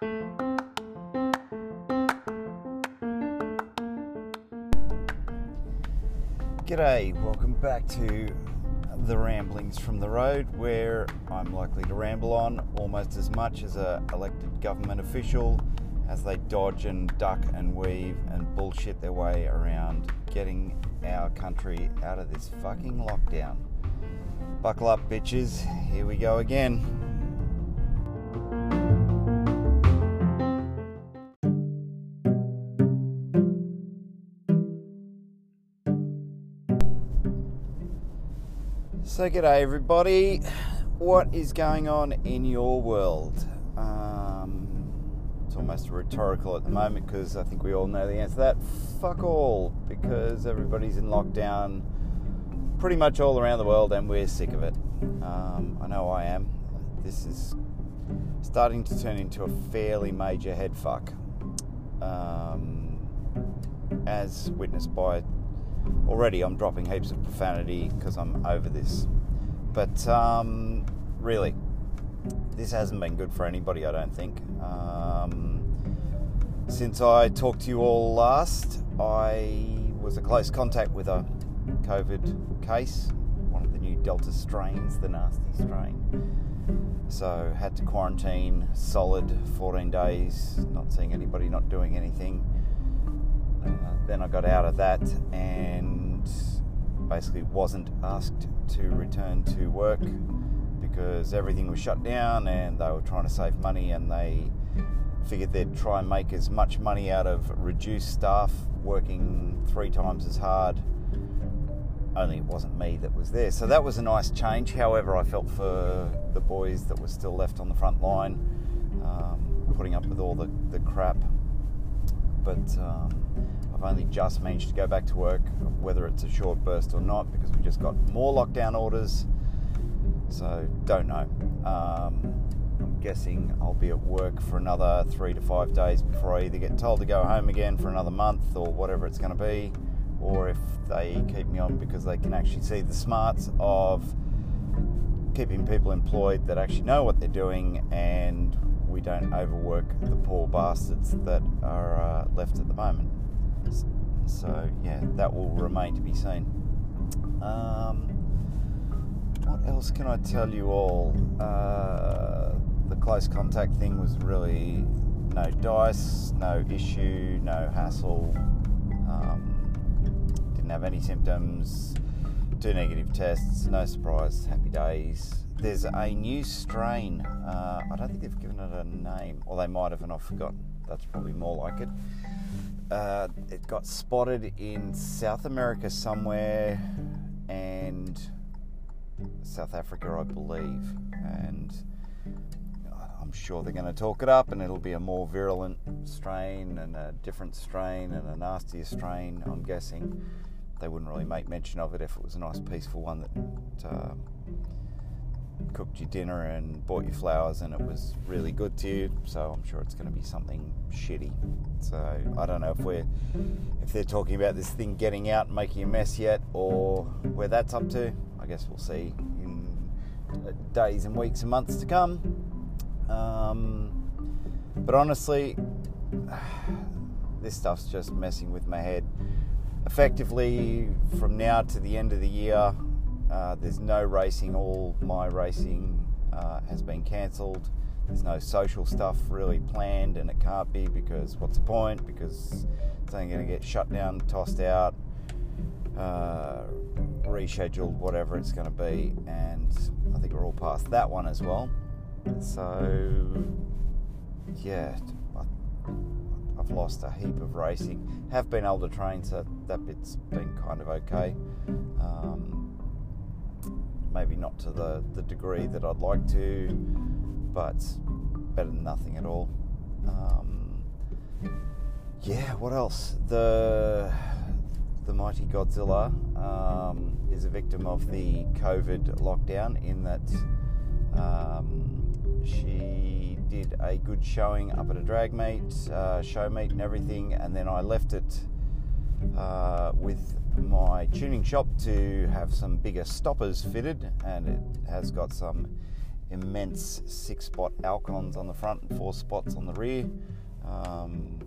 G'day, welcome back to the Ramblings from the Road, where I'm likely to ramble on almost as much as a elected government official as they dodge and duck and weave and bullshit their way around getting our country out of this fucking lockdown. Buckle up, bitches, here we go again. So, g'day everybody. What is going on in your world? Um, it's almost rhetorical at the moment because I think we all know the answer to that. Fuck all, because everybody's in lockdown pretty much all around the world and we're sick of it. Um, I know I am. This is starting to turn into a fairly major head fuck, um, as witnessed by already I'm dropping heaps of profanity because I'm over this. But um, really, this hasn't been good for anybody, I don't think. Um, since I talked to you all last, I was a close contact with a COVID case, one of the new Delta strains, the nasty strain. So had to quarantine solid 14 days, not seeing anybody, not doing anything. Then I got out of that and basically wasn't asked to return to work because everything was shut down and they were trying to save money and they figured they'd try and make as much money out of reduced staff working three times as hard. Only it wasn't me that was there. So that was a nice change. However, I felt for the boys that were still left on the front line, um, putting up with all the, the crap. But um, I've only just managed to go back to work, whether it's a short burst or not, because we just got more lockdown orders. So don't know. Um, I'm guessing I'll be at work for another three to five days before I either get told to go home again for another month or whatever it's going to be, or if they keep me on because they can actually see the smarts of keeping people employed that actually know what they're doing and we don't overwork the poor bastards that are uh, left at the moment. So, yeah, that will remain to be seen. Um, what else can I tell you all? Uh, the close contact thing was really no dice, no issue, no hassle. Um, didn't have any symptoms. Two negative tests, no surprise, happy days. There's a new strain. Uh, I don't think they've given it a name, or they might have, and I've forgotten. That's probably more like it. Uh, it got spotted in South America somewhere and South Africa, I believe. And I'm sure they're going to talk it up and it'll be a more virulent strain and a different strain and a nastier strain, I'm guessing. They wouldn't really make mention of it if it was a nice, peaceful one that. Uh, cooked your dinner and bought you flowers and it was really good to you. So i'm sure it's going to be something shitty. So i don't know if we're if they're talking about this thing getting out and making a mess yet or where that's up to. I guess we'll see in days and weeks and months to come. Um, but honestly this stuff's just messing with my head. Effectively from now to the end of the year uh, there's no racing. All my racing uh, has been cancelled. There's no social stuff really planned, and it can't be because what's the point? Because it's only going to get shut down, tossed out, uh, rescheduled, whatever it's going to be. And I think we're all past that one as well. So, yeah, I've lost a heap of racing. Have been able to train, so that bit's been kind of okay. Um, maybe not to the, the degree that I'd like to, but better than nothing at all. Um, yeah, what else? The the mighty Godzilla um, is a victim of the COVID lockdown in that um, she did a good showing up at a drag meet, uh, show meet, and everything, and then I left it uh, with my tuning shop to have some bigger stoppers fitted, and it has got some immense six spot Alcons on the front and four spots on the rear. Um,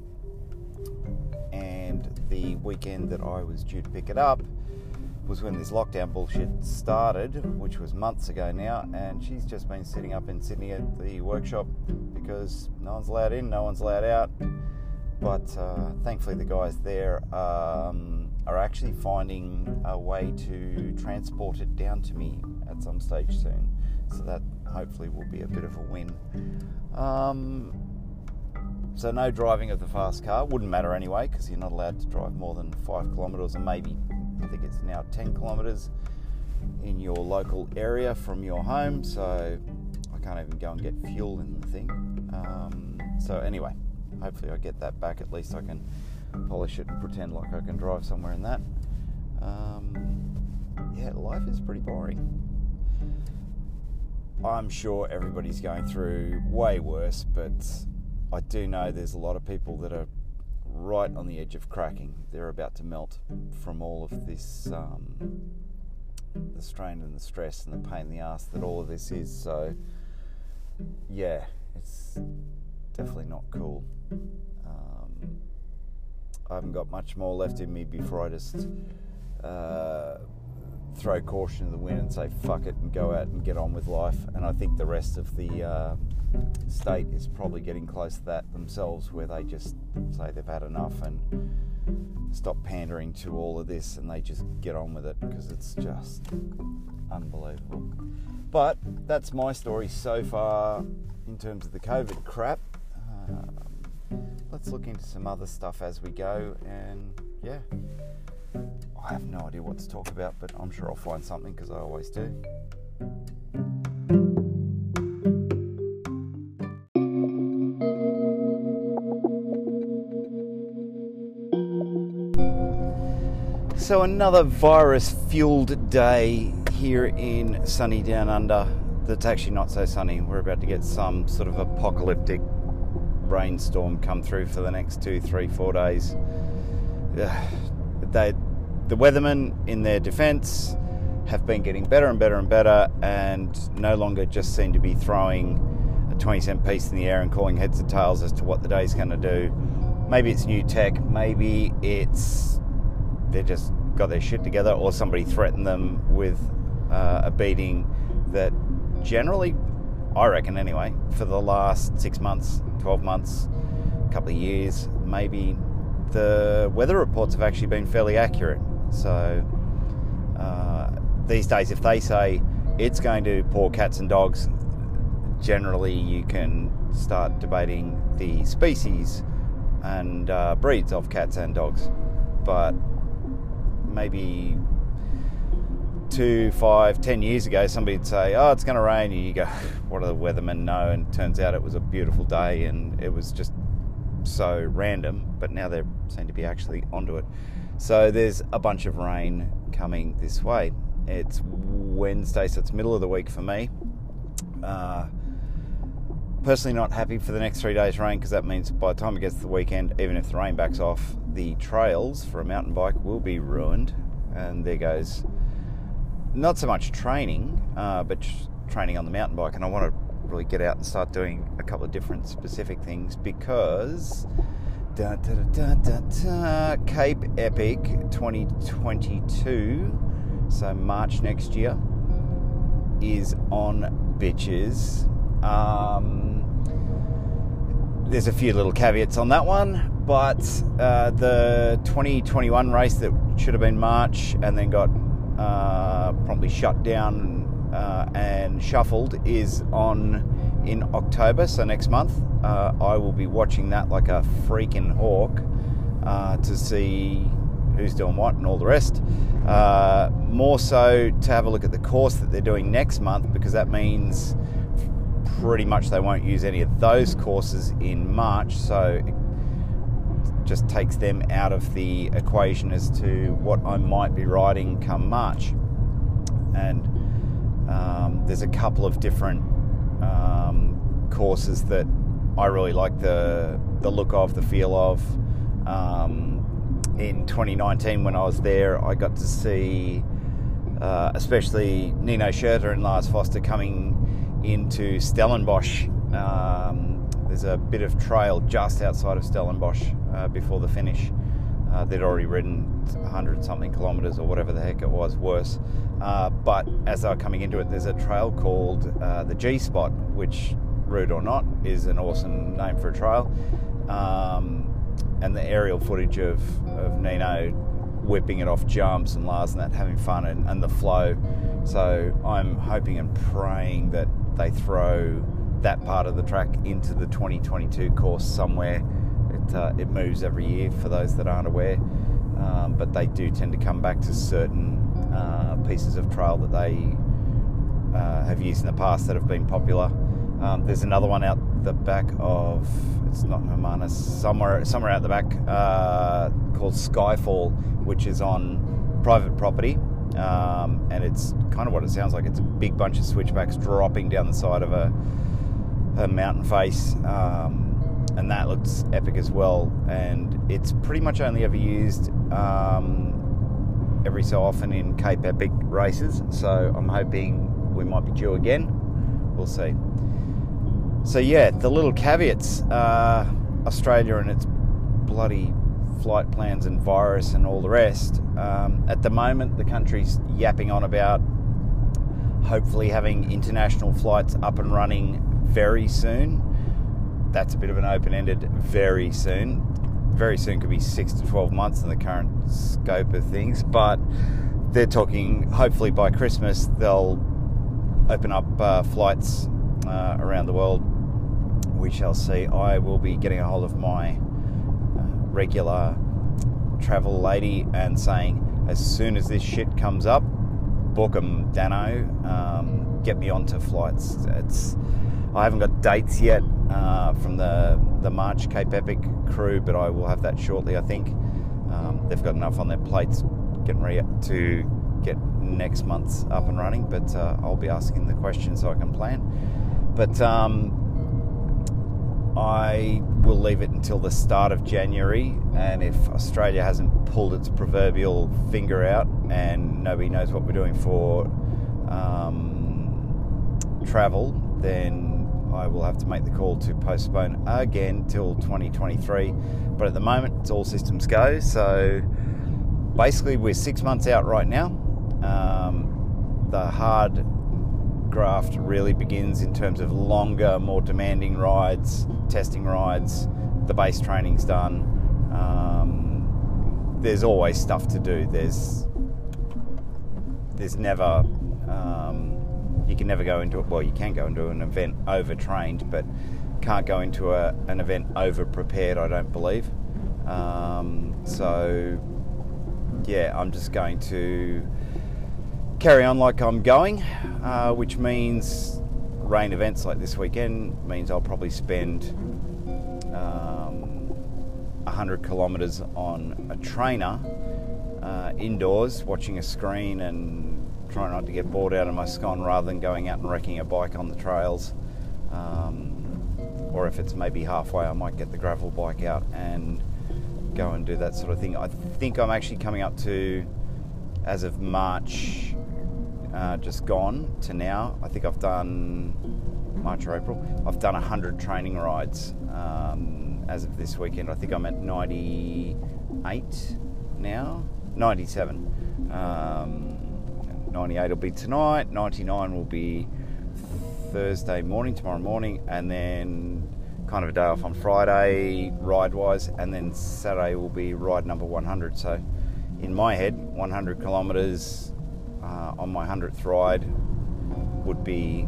and the weekend that I was due to pick it up was when this lockdown bullshit started, which was months ago now, and she's just been sitting up in Sydney at the workshop because no one's allowed in, no one's allowed out. But uh, thankfully, the guys there um, are actually finding a way to transport it down to me at some stage soon. So that hopefully will be a bit of a win. Um, so no driving of the fast car wouldn't matter anyway because you're not allowed to drive more than five kilometres and maybe I think it's now 10 kilometres in your local area from your home. So I can't even go and get fuel in the thing. Um, so anyway, hopefully I get that back. At least I can polish it and pretend like I can drive somewhere in that. Um, yeah, life is pretty boring. I'm sure everybody's going through way worse, but I do know there's a lot of people that are right on the edge of cracking. They're about to melt from all of this, um, the strain and the stress and the pain in the ass that all of this is. So, yeah, it's definitely not cool. I haven't got much more left in me before I just uh, throw caution to the wind and say fuck it and go out and get on with life. And I think the rest of the uh, state is probably getting close to that themselves, where they just say they've had enough and stop pandering to all of this and they just get on with it because it's just unbelievable. But that's my story so far in terms of the COVID crap. Um, let's look into some other stuff as we go, and yeah. I have no idea what to talk about, but I'm sure I'll find something because I always do. So, another virus fueled day here in sunny Down Under. That's actually not so sunny. We're about to get some sort of apocalyptic rainstorm come through for the next two, three, four days. They, the weathermen, in their defence, have been getting better and better and better, and no longer just seem to be throwing a 20 cent piece in the air and calling heads and tails as to what the day's going to do. Maybe it's new tech, maybe it's they just got their shit together, or somebody threatened them with uh, a beating that generally, I reckon anyway, for the last six months, 12 months, a couple of years, maybe the weather reports have actually been fairly accurate. So uh, these days, if they say it's going to pour cats and dogs, generally you can start debating the species and uh, breeds of cats and dogs. But maybe two, five, ten years ago, somebody'd say, "Oh, it's going to rain," and you go, "What do the weathermen know?" And turns out it was a beautiful day, and it was just so random, but now they seem to be actually onto it. So there's a bunch of rain coming this way. It's Wednesday, so it's middle of the week for me. Uh, personally, not happy for the next three days' rain because that means by the time it gets to the weekend, even if the rain backs off, the trails for a mountain bike will be ruined. And there goes not so much training, uh, but training on the mountain bike. And I want to really get out and start doing a couple of different specific things because da, da, da, Cape Epic 2022, so March next year, is on bitches. Um, there's a few little caveats on that one, but uh, the 2021 race that should have been March and then got uh, promptly shut down uh, and Shuffled is on in October, so next month. Uh, I will be watching that like a freaking hawk uh, to see who's doing what and all the rest. Uh, more so to have a look at the course that they're doing next month because that means pretty much they won't use any of those courses in March, so it just takes them out of the equation as to what I might be riding come March. And um, there's a couple of different um, courses that I really like the the look of, the feel of. Um, in 2019, when I was there, I got to see, uh, especially Nino Schurter and Lars Forster coming into Stellenbosch. Um, there's a bit of trail just outside of Stellenbosch uh, before the finish. Uh, they'd already ridden 100 something kilometres or whatever the heck it was, worse. Uh, but as they were coming into it, there's a trail called uh, the G Spot, which, rude or not, is an awesome name for a trail. Um, and the aerial footage of, of Nino whipping it off jumps and Lars and that having fun and, and the flow. So I'm hoping and praying that they throw that part of the track into the 2022 course somewhere. It, uh, it moves every year for those that aren't aware, um, but they do tend to come back to certain uh, pieces of trail that they uh, have used in the past that have been popular. Um, there's another one out the back of it's not Hermanus, somewhere somewhere out the back uh, called Skyfall, which is on private property. Um, and it's kind of what it sounds like. It's a big bunch of switchbacks dropping down the side of a, a mountain face, um, and that looks epic as well. And it's pretty much only ever used um, every so often in Cape Epic races. So I'm hoping we might be due again. We'll see. So yeah, the little caveats: uh, Australia and its bloody flight plans and virus and all the rest. Um, at the moment, the country's yapping on about hopefully having international flights up and running very soon. That's a bit of an open ended very soon. Very soon could be six to 12 months in the current scope of things, but they're talking hopefully by Christmas they'll open up uh, flights uh, around the world. We shall see. I will be getting a hold of my regular travel lady and saying, as soon as this shit comes up, book 'em, Danno. Um, get me onto flights. It's I haven't got dates yet uh, from the the March Cape Epic crew, but I will have that shortly. I think um, they've got enough on their plates getting ready to get next month's up and running. But uh, I'll be asking the question so I can plan. But um, I will leave it until the start of January, and if Australia hasn't pulled its proverbial finger out and nobody knows what we're doing for um, travel, then I will have to make the call to postpone again till 2023. But at the moment, it's all systems go. So basically, we're six months out right now. Um, the hard graft really begins in terms of longer, more demanding rides, testing rides. The base training's done. Um, there's always stuff to do. There's there's never you can never go into it. Well, you can go into an event overtrained, but can't go into a, an event over prepared. I don't believe. Um, so yeah, I'm just going to carry on like I'm going, uh, which means rain events like this weekend means I'll probably spend um, 100 kilometres on a trainer uh, indoors watching a screen and trying not to get bored out of my scone rather than going out and wrecking a bike on the trails. Um, or if it's maybe halfway, I might get the gravel bike out and go and do that sort of thing. I think I'm actually coming up to, as of March uh, just gone to now. I think I've done March or April. I've done 100 training rides um, as of this weekend. I think I'm at 98 now, 97. Um, 98 will be tonight, 99 will be Thursday morning, tomorrow morning, and then kind of a day off on Friday, ride wise, and then Saturday will be ride number 100. So, in my head, 100 kilometres uh, on my 100th ride would be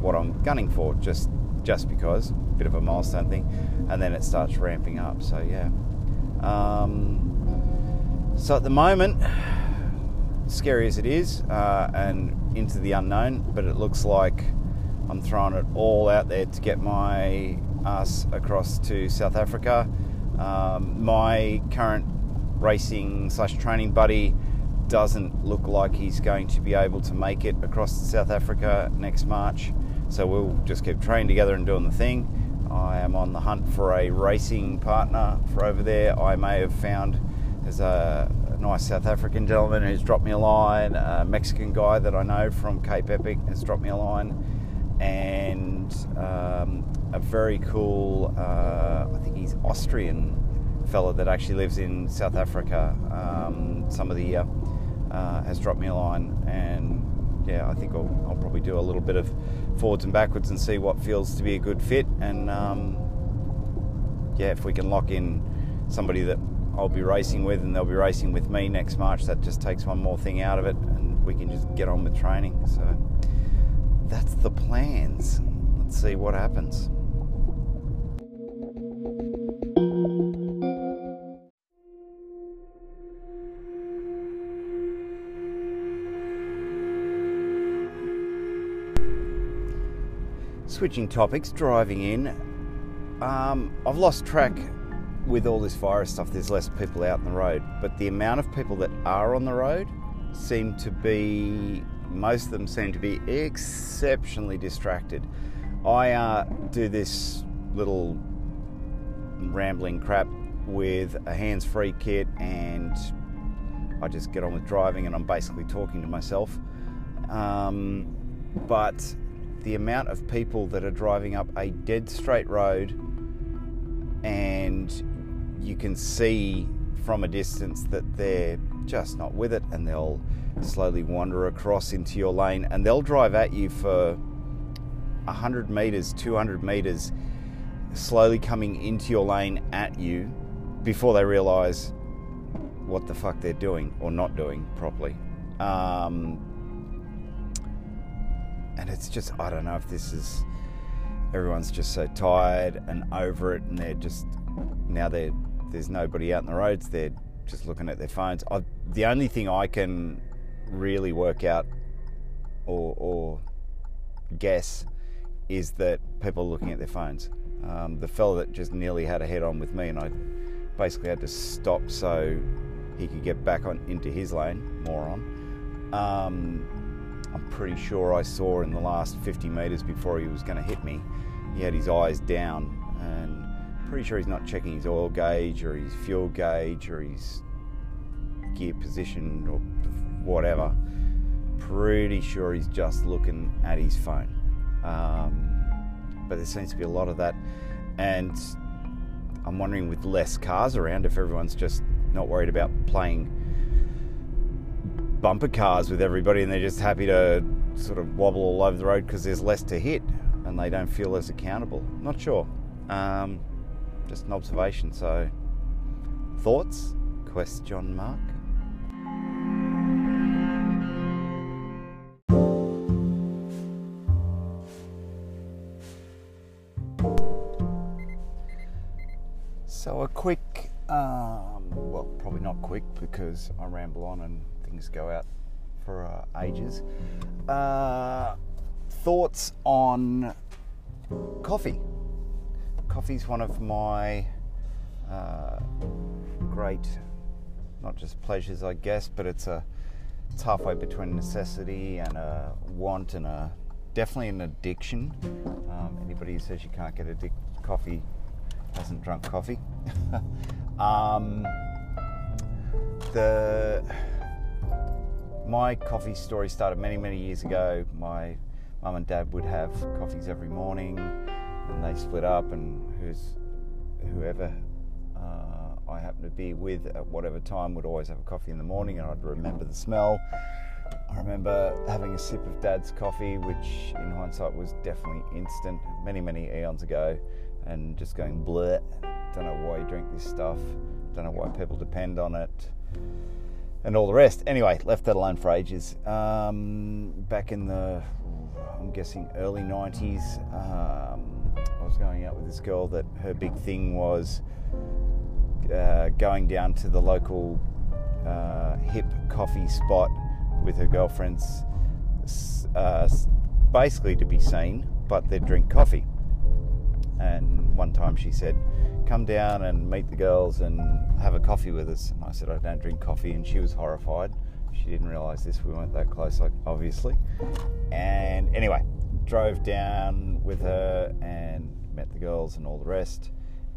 what I'm gunning for, just just because, bit of a milestone thing, and then it starts ramping up. So yeah. Um, so at the moment, scary as it is, uh, and into the unknown, but it looks like I'm throwing it all out there to get my ass across to South Africa. Um, my current racing slash training buddy doesn't look like he's going to be able to make it across South Africa next March. So we'll just keep training together and doing the thing. I am on the hunt for a racing partner for over there. I may have found there's a, a nice South African gentleman who's dropped me a line, a Mexican guy that I know from Cape Epic has dropped me a line, and um, a very cool, uh, I think he's Austrian fella that actually lives in South Africa. Um, some of the year uh, has dropped me a line, and yeah, I think I'll, I'll, probably do a little bit of forwards and backwards and see what feels to be a good fit. And um, yeah, if we can lock in somebody that I'll be racing with and they'll be racing with me next March, that just takes one more thing out of it, and we can just get on with training. So that's the plans. Let's see what happens. Switching topics, driving in. Um, I've lost track with all this virus stuff. There's less people out on the road, but the amount of people that are on the road seem to be, most of them seem to be exceptionally distracted. I uh, do this little rambling crap with a hands free kit and I just get on with driving and I'm basically talking to myself. Um, but the amount of people that are driving up a dead straight road and you can see from a distance that they're just not with it and they'll slowly wander across into your lane and they'll drive at you for 100 meters, 200 meters, slowly coming into your lane at you before they realize what the fuck they're doing or not doing properly. Um, and it's just I don't know if this is everyone's just so tired and over it, and they're just now they there's nobody out in the roads. They're just looking at their phones. I, the only thing I can really work out or, or guess is that people are looking at their phones. Um, the fella that just nearly had a head on with me, and I basically had to stop so he could get back on into his lane, moron. Um, I'm pretty sure I saw in the last 50 metres before he was going to hit me, he had his eyes down, and pretty sure he's not checking his oil gauge or his fuel gauge or his gear position or whatever. Pretty sure he's just looking at his phone. Um, but there seems to be a lot of that, and I'm wondering with less cars around if everyone's just not worried about playing bumper cars with everybody and they're just happy to sort of wobble all over the road because there's less to hit and they don't feel as accountable. Not sure. Um, just an observation. So, thoughts? Question mark. So a quick, um, well, probably not quick because I ramble on and things go out for uh, ages. Uh, thoughts on coffee. Coffee's one of my uh, great, not just pleasures, I guess, but it's a it's halfway between necessity and a want and a definitely an addiction. Um, anybody who says you can't get addicted to coffee hasn't drunk coffee. um, the my coffee story started many, many years ago. My mum and dad would have coffees every morning, and they split up, and who's whoever uh, I happened to be with at whatever time would always have a coffee in the morning, and I'd remember the smell. I remember having a sip of dad's coffee, which in hindsight was definitely instant, many, many eons ago, and just going bleh. Don't know why you drink this stuff. Don't know why people depend on it and all the rest. Anyway, left that alone for ages. Um, back in the, I'm guessing, early 90s, um, I was going out with this girl that her big thing was uh, going down to the local uh, hip coffee spot with her girlfriends, uh, basically to be seen, but they'd drink coffee. And one time she said, Come down and meet the girls and have a coffee with us. And I said, I don't drink coffee. And she was horrified. She didn't realize this. We weren't that close, obviously. And anyway, drove down with her and the girls and all the rest.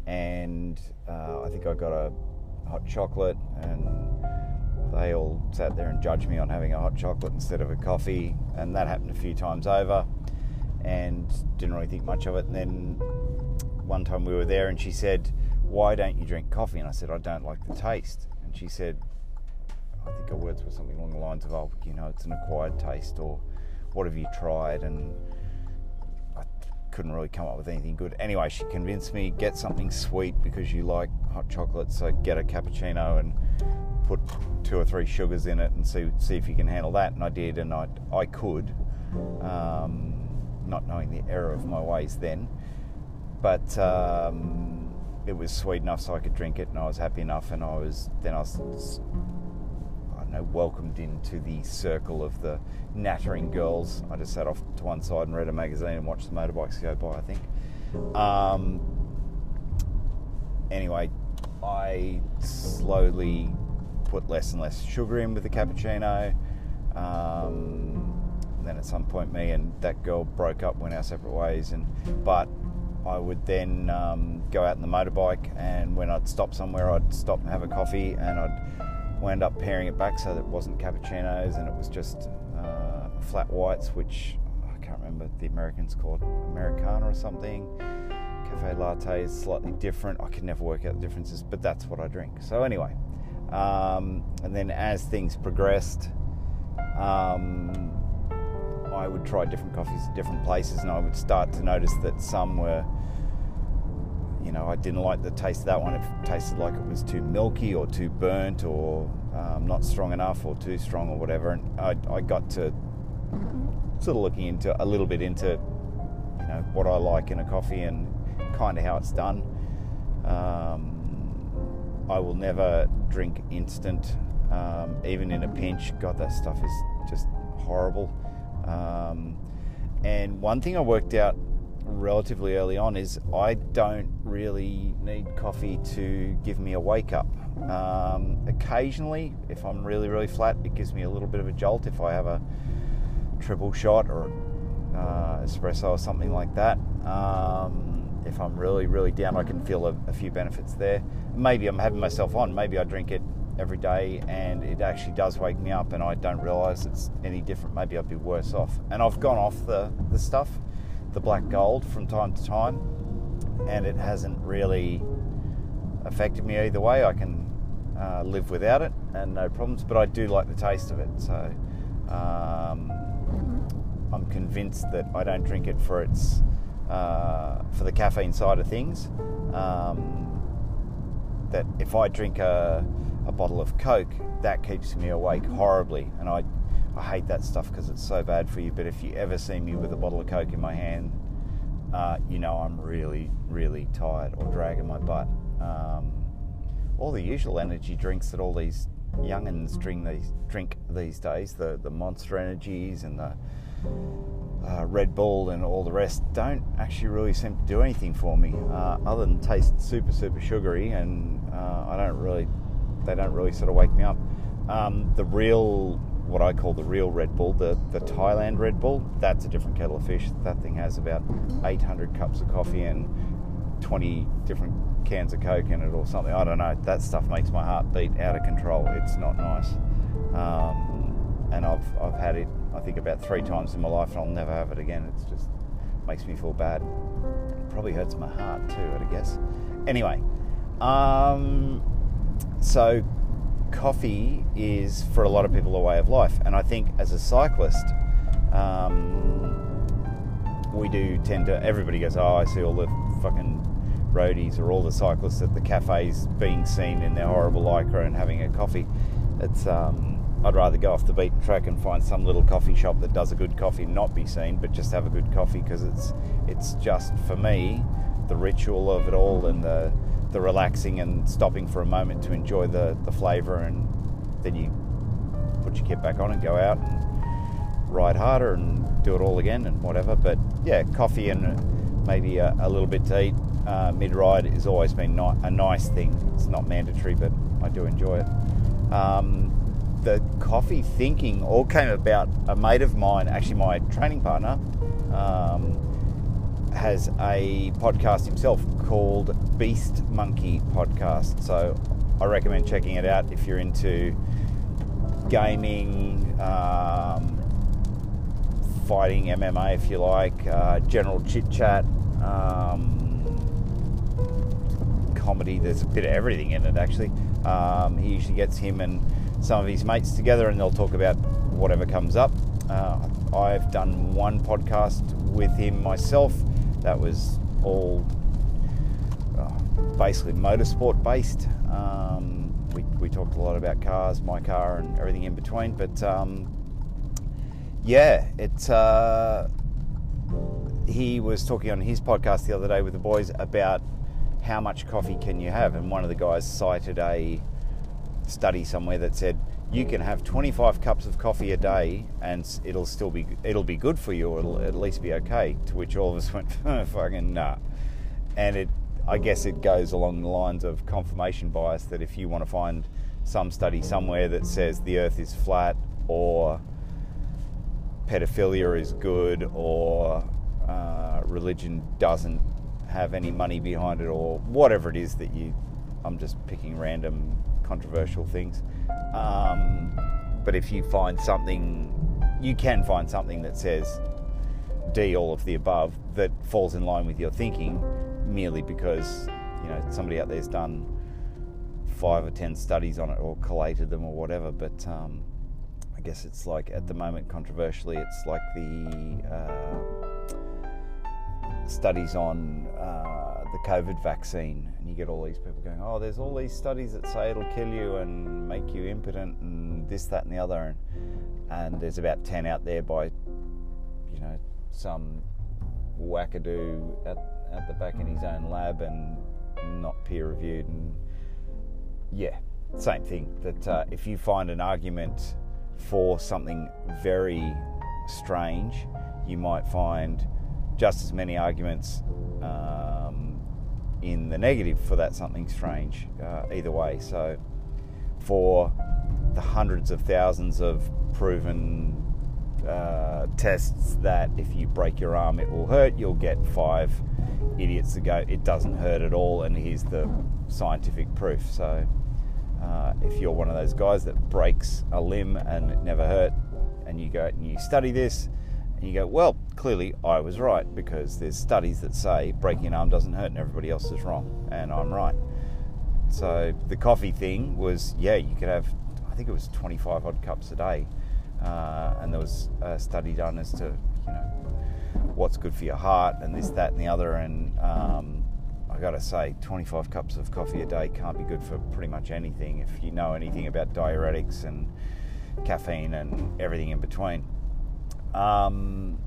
And uh, I think I got a hot chocolate, and they all sat there and judged me on having a hot chocolate instead of a coffee. And that happened a few times over and didn't really think much of it. And then one time we were there, and she said, "Why don't you drink coffee?" And I said, "I don't like the taste." And she said, "I think her words were something along the lines of, oh, you know, it's an acquired taste, or what have you tried?" And couldn't really come up with anything good. Anyway, she convinced me get something sweet because you like hot chocolate, so get a cappuccino and put two or three sugars in it and see see if you can handle that. And I did, and I I could, um, not knowing the error of my ways then, but um, it was sweet enough so I could drink it, and I was happy enough, and I was then I was. Don't know, welcomed into the circle of the nattering girls. I just sat off to one side and read a magazine and watched the motorbikes go by. I think. Um, anyway, I slowly put less and less sugar in with the cappuccino. Um, then at some point, me and that girl broke up, went our separate ways. And but I would then um, go out in the motorbike, and when I'd stop somewhere, I'd stop and have a coffee, and I'd wind up pairing it back so that it wasn't cappuccinos, and it was just uh, flat whites, which I can't remember the Americans call it Americana or something. Cafe latte is slightly different. I can never work out the differences, but that's what I drink. So anyway, um, and then as things progressed, um, I would try different coffees at different places, and I would start to notice that some were, you know, I didn't like the taste of that one. It tasted like it was too milky or too burnt or um, not strong enough or too strong or whatever. And I, I got to sort of looking into a little bit into, you know, what I like in a coffee and kind of how it's done. Um, I will never drink instant, um, even in a pinch. God, that stuff is just horrible. Um, and one thing I worked out relatively early on is I don't really need coffee to give me a wake up. Um, occasionally, if I'm really, really flat, it gives me a little bit of a jolt if I have a triple shot or uh, espresso or something like that. Um, if I'm really, really down, I can feel a, a, few benefits there. Maybe I'm having myself on. Maybe I drink it every day and it actually does wake me up and I don't realize it's any different. Maybe I'd be worse off. And I've gone off the, the stuff, the black gold, from time to time, and it hasn't really affected me either way. I can uh, live without it and no problems, but I do like the taste of it. So um, I'm convinced that I don't drink it for its uh, for the caffeine side of things. Um, that if I drink a, a, bottle of Coke, that keeps me awake horribly, and I, I hate that stuff because it's so bad for you. But if you ever see me with a bottle of Coke in my hand, uh, you know I'm really, really tired or dragging my butt. Um, all the usual energy drinks that all these youngins drink these drink these days, the the Monster Energies and the uh, Red Bull and all the rest don't actually really seem to do anything for me, uh, other than taste super super sugary, and uh, I don't really, they don't really sort of wake me up. Um, the real, what I call the real Red Bull, the the Thailand Red Bull, that's a different kettle of fish. That thing has about 800 cups of coffee and 20 different cans of Coke in it or something. I don't know. That stuff makes my heart beat out of control. It's not nice. Um, and I've I've had it I think about three times in my life, and I'll never have it again. It just makes me feel bad. Probably hurts my heart too, I guess. Anyway, um, so coffee is for a lot of people a way of life, and I think as a cyclist, um, we do tend to. Everybody goes, "Oh, I see all the fucking roadies or all the cyclists at the cafes being seen in their horrible lycra and having a coffee." It's um, I'd rather go off the beaten track and find some little coffee shop that does a good coffee, not be seen, but just have a good coffee because it's it's just for me the ritual of it all and the the relaxing and stopping for a moment to enjoy the the flavour and then you put your kit back on and go out and ride harder and do it all again and whatever. But yeah, coffee and maybe a, a little bit to eat uh, mid ride has always been a nice thing. It's not mandatory, but I do enjoy it. Um, the coffee thinking all came about a mate of mine, actually my training partner, um, has a podcast himself called Beast Monkey Podcast. So I recommend checking it out if you're into gaming, um, fighting, MMA, if you like, uh, general chit chat, um, comedy. There's a bit of everything in it, actually. Um, he usually gets him and some of his mates together, and they'll talk about whatever comes up. Uh, I've done one podcast with him myself. That was all uh, basically motorsport based. Um, we, we talked a lot about cars, my car, and everything in between. But um, yeah, it. Uh, he was talking on his podcast the other day with the boys about how much coffee can you have, and one of the guys cited a study somewhere that said you can have 25 cups of coffee a day and it'll still be it'll be good for you. It'll at least be okay. To which all of us went fucking nah. And it I guess it goes along the lines of confirmation bias that if you want to find some study somewhere that says the earth is flat or pedophilia is good or uh, religion doesn't have any money behind it or whatever it is that you I'm just picking random controversial things. Um, but if you find something, you can find something that says D, all of the above, that falls in line with your thinking merely because, you know, somebody out there's done five or ten studies on it or collated them or whatever. But um, I guess it's like, at the moment, controversially, it's like the uh, studies on. Uh, the COVID vaccine, and you get all these people going, "Oh, there's all these studies that say it'll kill you and make you impotent and this, that, and the other," and, and there's about ten out there by, you know, some wackadoo at at the back in his own lab and not peer reviewed, and yeah, same thing. That uh, if you find an argument for something very strange, you might find just as many arguments. Um, in the negative for that something strange uh, either way. So, for the hundreds of thousands of proven uh, tests that if you break your arm it will hurt, you'll get five idiots to go, it doesn't hurt at all, and here's the scientific proof. So, uh, if you're one of those guys that breaks a limb and it never hurt, and you go and you study this, and you go, well, clearly I was right because there's studies that say breaking an arm doesn't hurt and everybody else is wrong, and I'm right. So the coffee thing was, yeah, you could have, I think it was 25 odd cups a day, uh, and there was a study done as to, you know, what's good for your heart and this, that, and the other, and um, I got to say, 25 cups of coffee a day can't be good for pretty much anything if you know anything about diuretics and caffeine and everything in between. Um,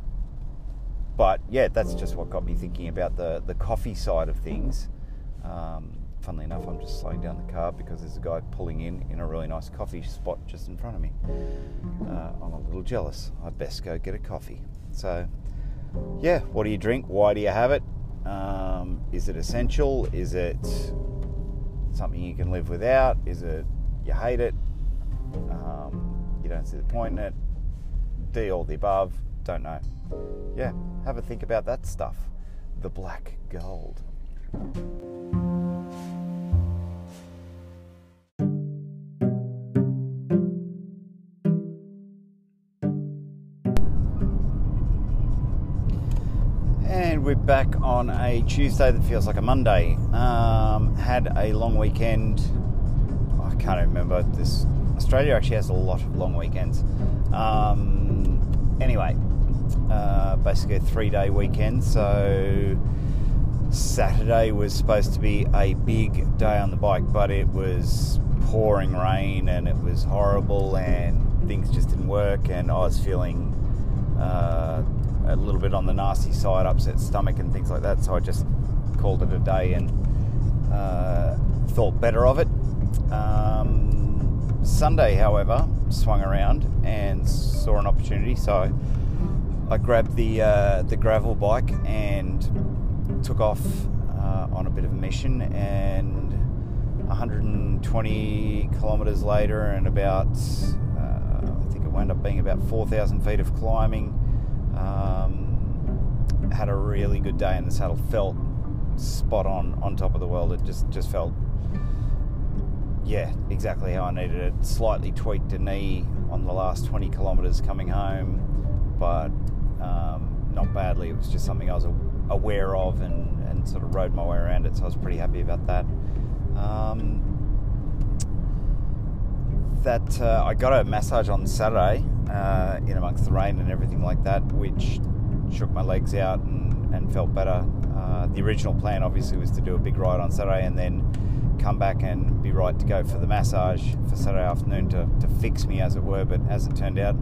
but yeah, that's just what got me thinking about the, the coffee side of things. Um, funnily enough, I'm just slowing down the car because there's a guy pulling in in a really nice coffee spot just in front of me. Uh, I'm a little jealous. I best go get a coffee. So, yeah, what do you drink? Why do you have it? Um, is it essential? Is it something you can live without? Is it you hate it? Um, you don't see the point in it? D, all the above, don't know. Yeah, have a think about that stuff. The black gold. And we're back on a Tuesday that feels like a Monday. Um, had a long weekend. I can't remember this. Australia actually has a lot of long weekends. Um, anyway, uh, basically a three day weekend. So Saturday was supposed to be a big day on the bike, but it was pouring rain and it was horrible and things just didn't work. And I was feeling uh, a little bit on the nasty side, upset stomach and things like that. So I just called it a day and uh, thought better of it. Um, Sunday, however, swung around and saw an opportunity, so I grabbed the uh, the gravel bike and took off uh, on a bit of a mission. And 120 kilometres later, and about uh, I think it wound up being about 4,000 feet of climbing. Um, had a really good day, in the saddle felt spot on on top of the world. It just just felt yeah, exactly how I needed it. Slightly tweaked a knee on the last 20 kilometres coming home, but Um, not badly. It was just something I was aware of and, and sort of rode my way around it. So I was pretty happy about that. Um, that uh, I got a massage on Saturday uh, in amongst the rain and everything like that, which shook my legs out and, and felt better. Uh, the original plan obviously was to do a big ride on Saturday and then come back and be right to go for the massage for Saturday afternoon to, to fix me, as it were. But as it turned out,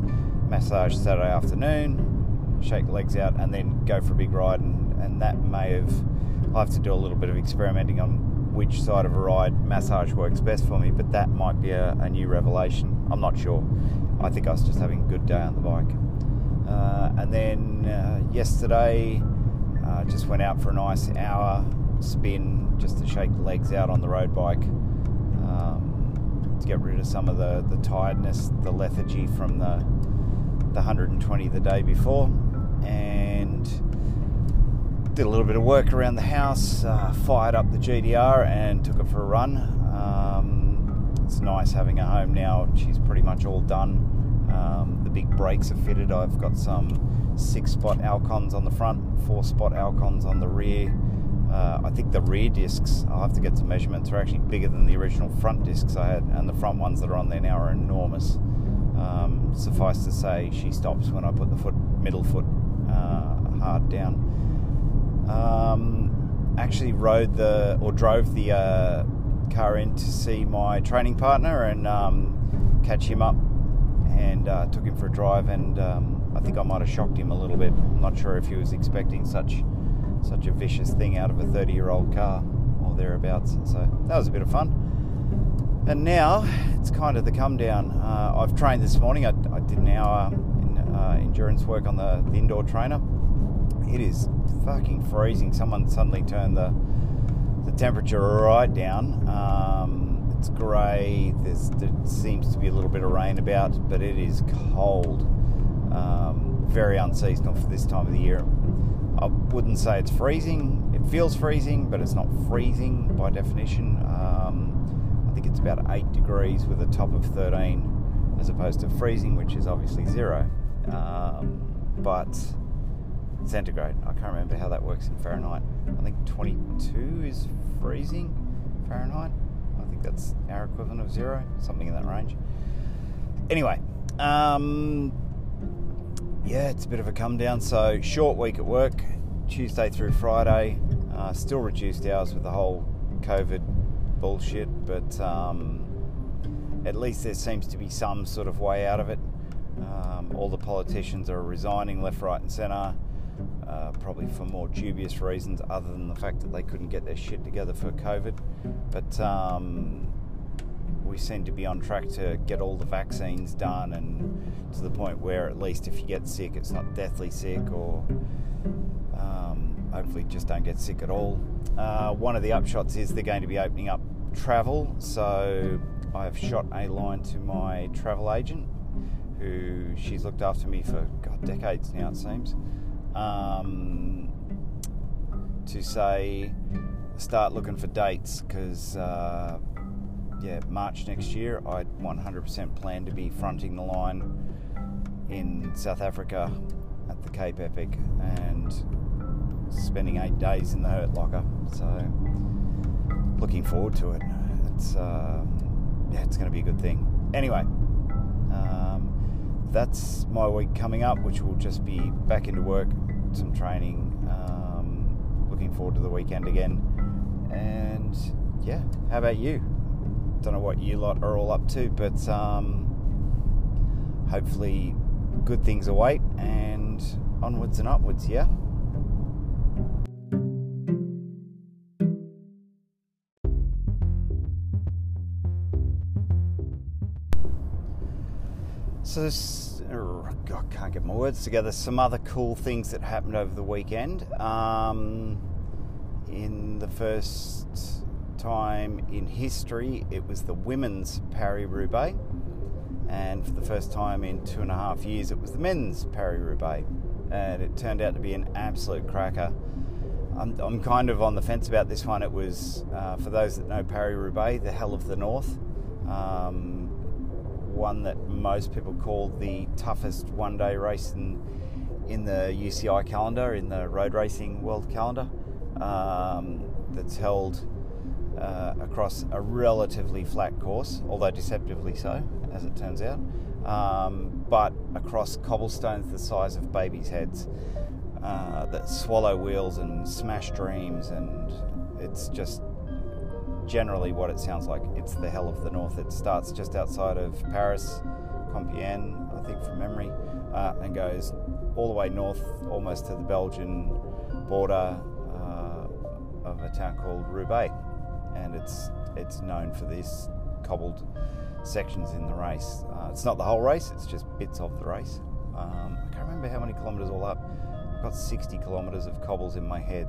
massage Saturday afternoon, shake the legs out, and then go for a big ride. And, and that may have, I have to do a little bit of experimenting on which side of a ride massage works best for me, but that might be a, a new revelation. I'm not sure. I think I was just having a good day on the bike. Uh, and then uh, yesterday, uh, just went out for a nice hour spin just to shake the legs out on the road bike um, to get rid of some of the, the tiredness, the lethargy from the, the 120 the day before. And did a little bit of work around the house, uh, fired up the GTR and took it for a run. Um, it's nice having a home now. She's pretty much all done. Um, the big brakes are fitted. I've got some six spot Alcons on the front, four spot Alcons on the rear. Uh, I think the rear discs, I'll have to get some measurements, are actually bigger than the original front discs I had, and the front ones that are on there now are enormous. Um, suffice to say, she stops when I put the foot, middle foot uh, hard down. Um, actually rode the or drove the uh, car in to see my training partner and um, catch him up and uh, took him for a drive. And um, I think I might have shocked him a little bit. I'm not sure if he was expecting such such a vicious thing out of a 30 year old car or thereabouts. So that was a bit of fun. And now it's kind of the come down. Uh, I've trained this morning. I, I did an hour in uh, endurance work on the, the indoor trainer. It is fucking freezing. Someone suddenly turned the the temperature right down. Um, it's grey. There seems to be a little bit of rain about, but it is cold. Um, very unseasonal for this time of the year. I wouldn't say it's freezing. It feels freezing, but it's not freezing by definition. Um, I think it's about 8 degrees with a top of 13 as opposed to freezing, which is obviously zero. Um, but centigrade, I can't remember how that works in Fahrenheit. I think 22 is freezing Fahrenheit. I think that's our equivalent of zero, something in that range. Anyway, um, yeah, it's a bit of a come down. So short week at work, Tuesday through Friday. Uh, still reduced hours with the whole COVID bullshit, but um, at least there seems to be some sort of way out of it. Um, all the politicians are resigning left, right, and centre, uh, probably for more dubious reasons other than the fact that they couldn't get their shit together for COVID. But um, we seem to be on track to get all the vaccines done and to the point where at least if you get sick, it's not deathly sick or um, hopefully just don't get sick at all. Uh, one of the upshots is they're going to be opening up travel, so I've shot a line to my travel agent who she's looked after me for God decades now it seems um, to say start looking for dates because uh, yeah, March next year, I 100% plan to be fronting the line in South Africa at the Cape Epic and spending eight days in the Hurt Locker. So, looking forward to it. It's uh, yeah, it's going to be a good thing. Anyway, um, that's my week coming up, which will just be back into work, some training. Um, looking forward to the weekend again, and yeah, how about you? Don't know what you lot are all up to, but um, hopefully good things await and onwards and upwards, yeah? So, this, oh, I can't get my words together. Some other cool things that happened over the weekend. Um, in the first time in history, it was the women's Paris Roubaix, and for the first time in two and a half years, it was the men's Paris Roubaix, and it turned out to be an absolute cracker. I'm, I'm kind of on the fence about this one. It was, uh, for those that know Paris Roubaix, the Hell of the North, um, one that most people call the toughest one day race in, in the UCI calendar, in the road racing world calendar, um, that's held uh, across a relatively flat course, although deceptively so, as it turns out, um, but across cobblestones the size of babies' heads uh, that swallow wheels and smash dreams, and it's just generally what it sounds like. It's the hell of the north. It starts just outside of Paris, Compiègne, I think from memory, uh, and goes all the way north, almost to the Belgian border uh, of a town called Roubaix, and it's it's known for these cobbled sections in the race. Uh, it's not the whole race; it's just bits of the race. Um, I can't remember how many kilometres all up. I've got 60 kilometres of cobbles in my head,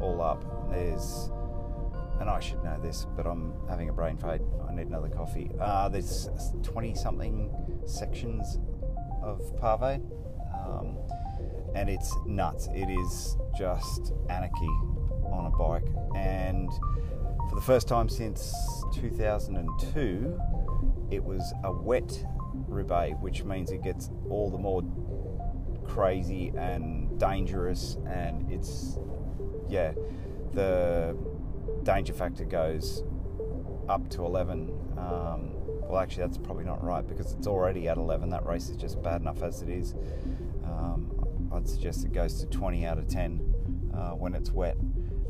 all up. There's and I should know this, but I'm having a brain fade. I need another coffee. Uh, there's 20 something sections of Pavé, um, and it's nuts. It is just anarchy on a bike. And for the first time since 2002, it was a wet Roubaix, which means it gets all the more crazy and dangerous. And it's, yeah, the danger factor goes up to 11. Um, well, actually, that's probably not right because it's already at 11. That race is just bad enough as it is. Um, I'd suggest it goes to 20 out of 10 uh, when it's wet.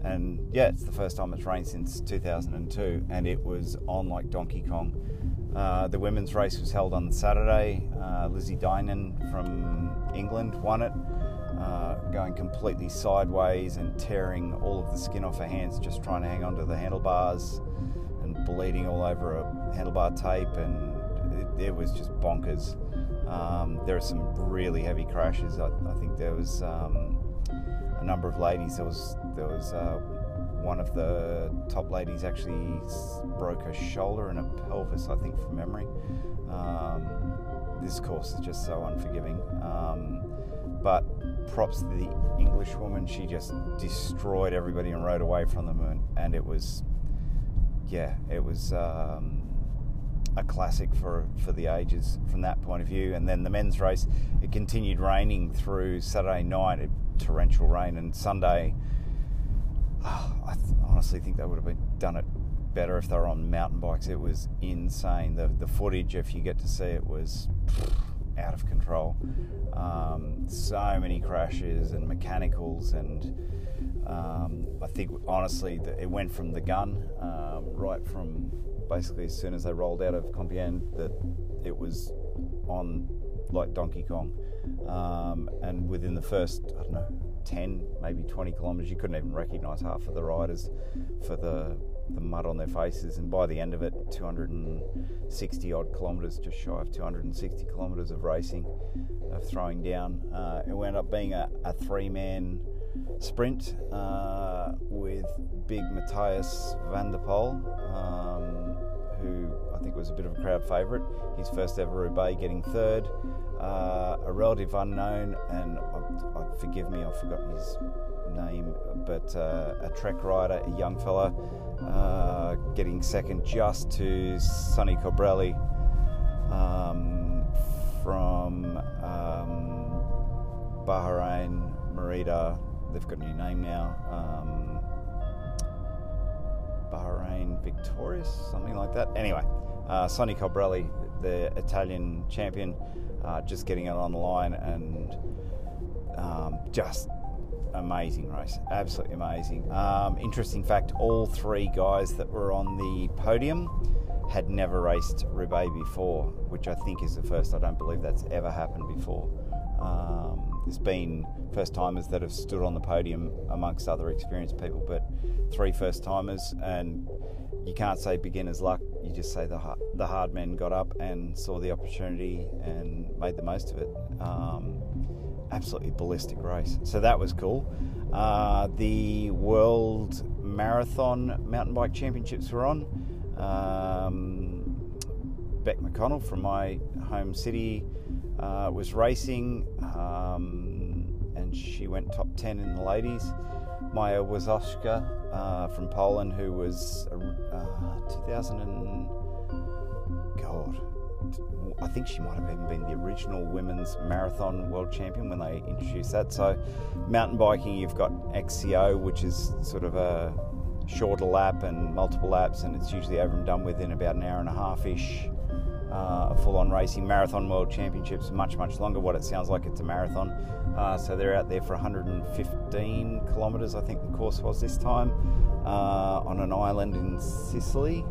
And yeah, it's the first time it's rained since 2002, and it was on like Donkey Kong. Uh, the women's race was held on Saturday. Uh, Lizzie Deignan from England won it uh, going completely sideways and tearing all of the skin off her hands just trying to hang onto the handlebars and bleeding all over a handlebar tape and it, it was just bonkers. Um, there are some really heavy crashes. I, I think there was um, a number of ladies. There was there was uh, one of the top ladies actually broke her shoulder and a pelvis. I think from memory. Um, this course is just so unforgiving. Um, but props to the English woman. She just destroyed everybody and rode away from them, and, and it was, yeah, it was um, a classic for for the ages from that point of view. And then the men's race, it continued raining through Saturday night, torrential rain, and Sunday. I th- honestly think they would have been done it better if they were on mountain bikes. It was insane. The the footage, if you get to see it, was out of control. Um, so many crashes and mechanicals, and um, I think honestly it went from the gun um, right from basically as soon as they rolled out of Compiègne that it was on like Donkey Kong, um, and within the first I don't know 10 maybe 20 kilometres you couldn't even recognise half of the riders for the the mud on their faces, and by the end of it, 260 odd kilometres, just shy of 260 kilometres of racing, of throwing down. Uh, it wound up being a, a three man sprint uh, with big Matthias van der Poel, um, who I think was a bit of a crowd favourite. His first ever Roubaix getting third. Uh, a relative unknown, and I, I, forgive me, I've forgotten his name, but uh, a trek rider, a young fella, uh, getting second just to Sonny Colbrelli um, from um, Bahrain, Merida. They've got a new name now. Um, Bahrain Victorious, something like that. Anyway, uh, Sonny Colbrelli, the Italian champion, uh, just getting it on the line and um, just amazing race, absolutely amazing. Um, interesting fact: all three guys that were on the podium had never raced Roubaix before, which I think is the first. I don't believe that's ever happened before. Um, there's been first timers that have stood on the podium amongst other experienced people, but three first timers, and you can't say beginner's luck. You just say the hard, the hard men got up and saw the opportunity and made the most of it. Um, absolutely ballistic race. So that was cool. Uh, the World Marathon Mountain Bike Championships were on. Um, Bec McConnell from my home city uh, was racing, um, and she went top 10 in the ladies. Maja Włoszczowska uh, from Poland, who was uh, 2000 and God, I think she might have even been the original women's marathon world champion when they introduced that. So, mountain biking, you've got XCO, which is sort of a shorter lap and multiple laps, and it's usually over and done with in about an hour and a half ish. Uh, full on racing. Marathon World Championships much, much longer. What it sounds like it's a marathon. Uh, so they're out there for 115 kilometres, I think the course was this time, uh, on an island in Sicily.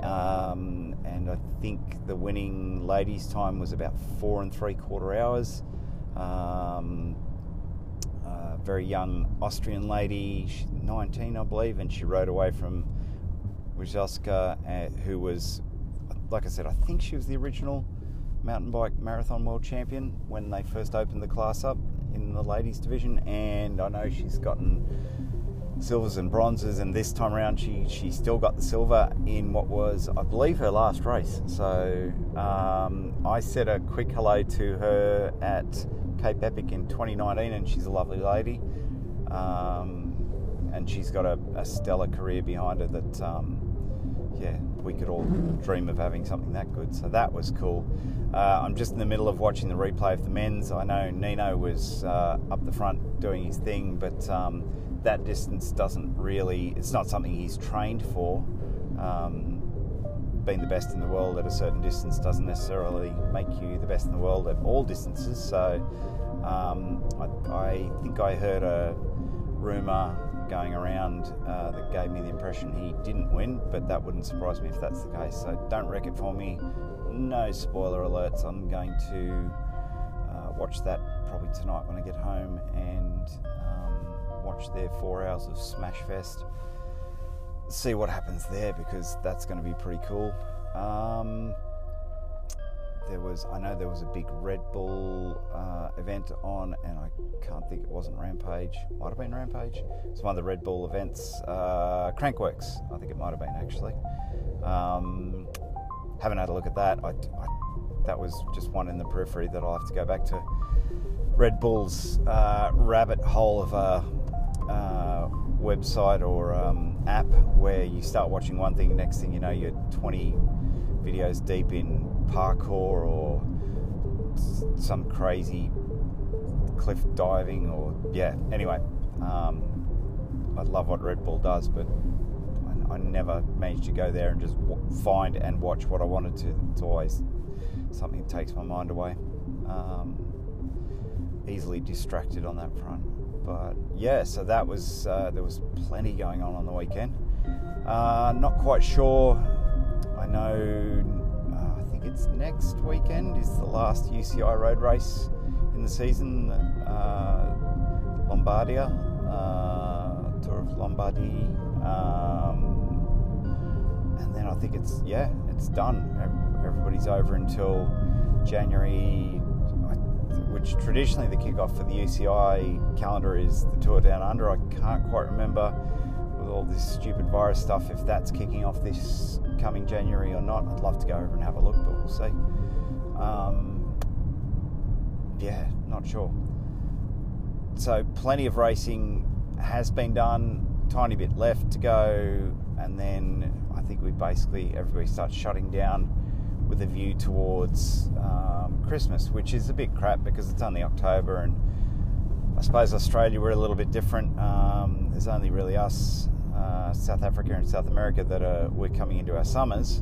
Um, and I think the winning ladies' time was about four and three quarter hours. Um, very young Austrian lady, 19, I believe, and she rode away from Włoszczowska, uh, who was, like I said, I think she was the original mountain bike marathon world champion when they first opened the class up in the ladies division, and I know she's gotten silvers and bronzes, and this time around she she still got the silver in what was I believe her last race. So um, I said a quick hello to her at Cape Epic in 2019, and she's a lovely lady. Um, and she's got a, a, stellar career behind her that, um, yeah, we could all dream of having something that good. So that was cool. Uh, I'm just in the middle of watching the replay of the men's. I know Nino was uh, up the front doing his thing, but um, that distance doesn't really, it's not something he's trained for. Um, being the best in the world at a certain distance doesn't necessarily make you the best in the world at all distances. So um, I, I, think I heard a rumour going around uh, that gave me the impression he didn't win, but that wouldn't surprise me if that's the case. So don't wreck it for me. No spoiler alerts. I'm going to uh, watch that probably tonight when I get home and um, watch their four hours of Smash Fest. See what happens there because that's going to be pretty cool. Um, there was I know there was a big Red Bull uh, event on, and I can't think it wasn't Rampage. Might have been Rampage. It's one of the Red Bull events. Uh, Crankworx, I think it might have been actually. Um, haven't had a look at that. I, I, that was just one in the periphery that I'll have to go back to. Red Bull's uh, rabbit hole of a uh, website or um, app where you start watching one thing, next thing you know, you're 20 videos deep in parkour or some crazy cliff diving or yeah anyway um, I love what Red Bull does but I, I, never managed to go there and just w- find and watch what I wanted to. It's always something that takes my mind away. Um, easily distracted on that front. But yeah so that was uh, there was plenty going on on the weekend. Uh, not quite sure I think it's next weekend is the last UCI road race in the season, uh, Lombardia, uh, Tour of Lombardy, um, and then I think it's yeah, it's done. Everybody's over until January, which traditionally the kickoff for the UCI calendar is the Tour Down Under. I can't quite remember all this stupid virus stuff if that's kicking off this coming January or not. I'd love to go over and have a look, but we'll see. Um, yeah, not sure. So, plenty of racing has been done, tiny bit left to go, and then I think we basically everybody starts shutting down with a view towards um, Christmas, which is a bit crap because it's only October and I suppose Australia we're a little bit different. Um, there's only really us uh, South Africa and South America that are we're coming into our summers,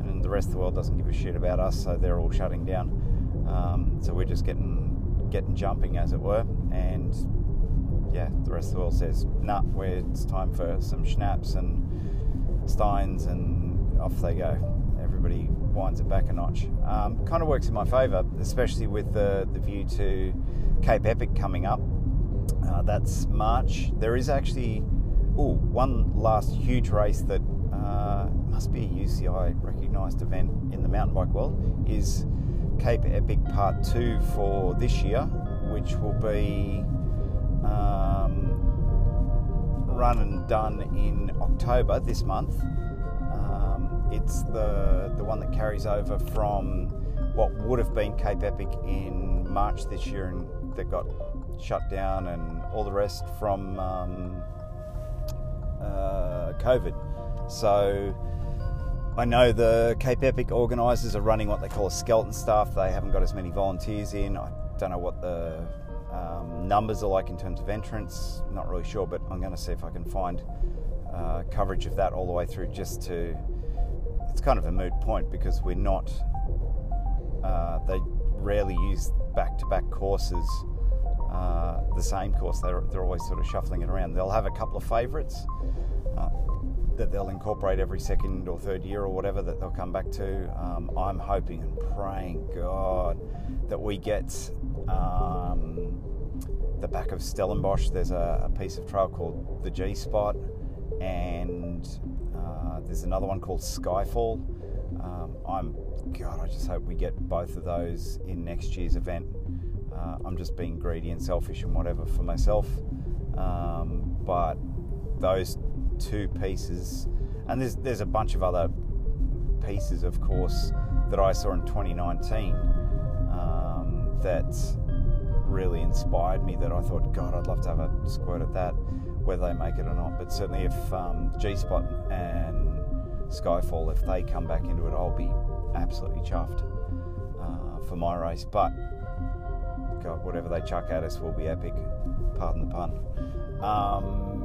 and the rest of the world doesn't give a shit about us, so they're all shutting down. Um, so we're just getting getting jumping, as it were, and yeah, the rest of the world says, "Nah, where it's time for some schnapps and steins," and off they go. Everybody winds it back a notch. Um, kind of works in my favour, especially with the the view to Cape Epic coming up. Uh, that's March. There is actually oh, one last huge race that uh, must be a UCI recognised event in the mountain bike world is Cape Epic Part 2 for this year, which will be um, run and done in October this month. Um, it's the, the one that carries over from what would have been Cape Epic in March this year and that got shut down and all the rest from um, uh, COVID. So I know the Cape Epic organisers are running what they call a skeleton staff. They haven't got as many volunteers in. I don't know what the um, numbers are like in terms of entrance. Not really sure, but I'm going to see if I can find uh, coverage of that all the way through just to. It's kind of a moot point because we're not. Uh, they rarely use back to back courses. Uh, the same course, they're, they're always sort of shuffling it around. They'll have a couple of favourites uh, that they'll incorporate every second or third year or whatever that they'll come back to. Um, I'm hoping and praying, God, that we get um, the back of Stellenbosch. There's a, a, piece of trail called the G Spot, and uh, there's another one called Skyfall. Um, I'm God, I just hope we get both of those in next year's event. Uh, I'm just being greedy and selfish and whatever for myself, um, but those two pieces, and there's there's a bunch of other pieces, of course, that I saw in 2019 um, that really inspired me. That I thought, God, I'd love to have a squirt at that, whether they make it or not. But certainly, if um, G Spot and Skyfall, if they come back into it, I'll be absolutely chuffed uh, for my race. But God, whatever they chuck at us will be epic. Pardon the pun. Um,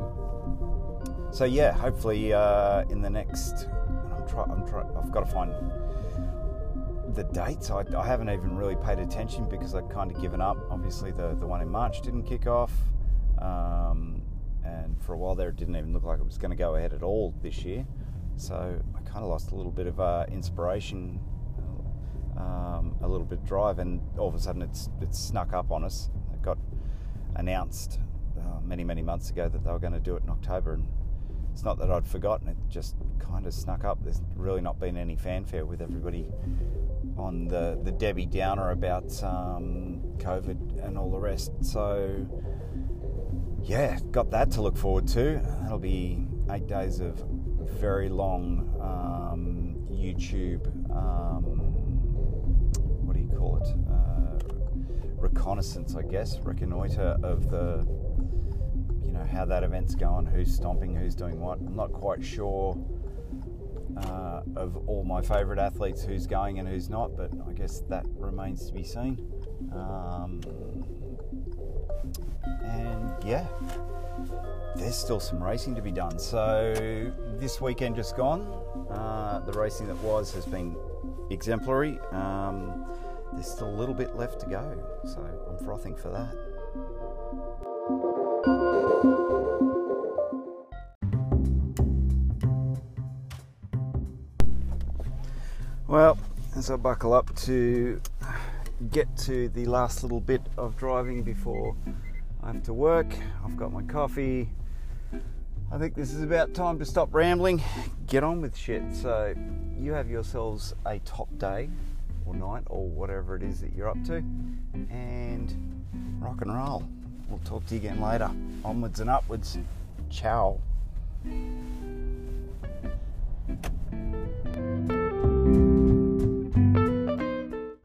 so yeah, hopefully uh, in the next, I'm try, I'm try, I've got to find the dates. I, I, haven't even really paid attention because I'd kind of given up. Obviously, the the one in March didn't kick off, um, and for a while there, it didn't even look like it was going to go ahead at all this year. So I kind of lost a little bit of uh, inspiration, um, a little bit drive, and all of a sudden it's it's snuck up on us. It got announced uh, many many months ago that they were going to do it in October, and it's not that I'd forgotten, it just kind of snuck up. There's really not been any fanfare with everybody on the, the Debbie Downer about um, COVID and all the rest. So, yeah, got that to look forward to. That'll be eight days of very long um, YouTube, Uh, reconnaissance, I guess, reconnoiter of the you know how that event's going, who's stomping, who's doing what. I'm not quite sure uh, of all my favourite athletes who's going and who's not, but I guess that remains to be seen. Um, and yeah, there's still some racing to be done. So this weekend just gone, uh, the racing that was has been exemplary. Um, there's still a little bit left to go, so I'm frothing for that. Well, as I buckle up to get to the last little bit of driving before I have to work, I've got my coffee. I think this is about time to stop rambling, get on with shit. So, you have yourselves a top day or night or whatever it is that you're up to, and rock and roll. We'll talk to you again later. Onwards and upwards. Ciao.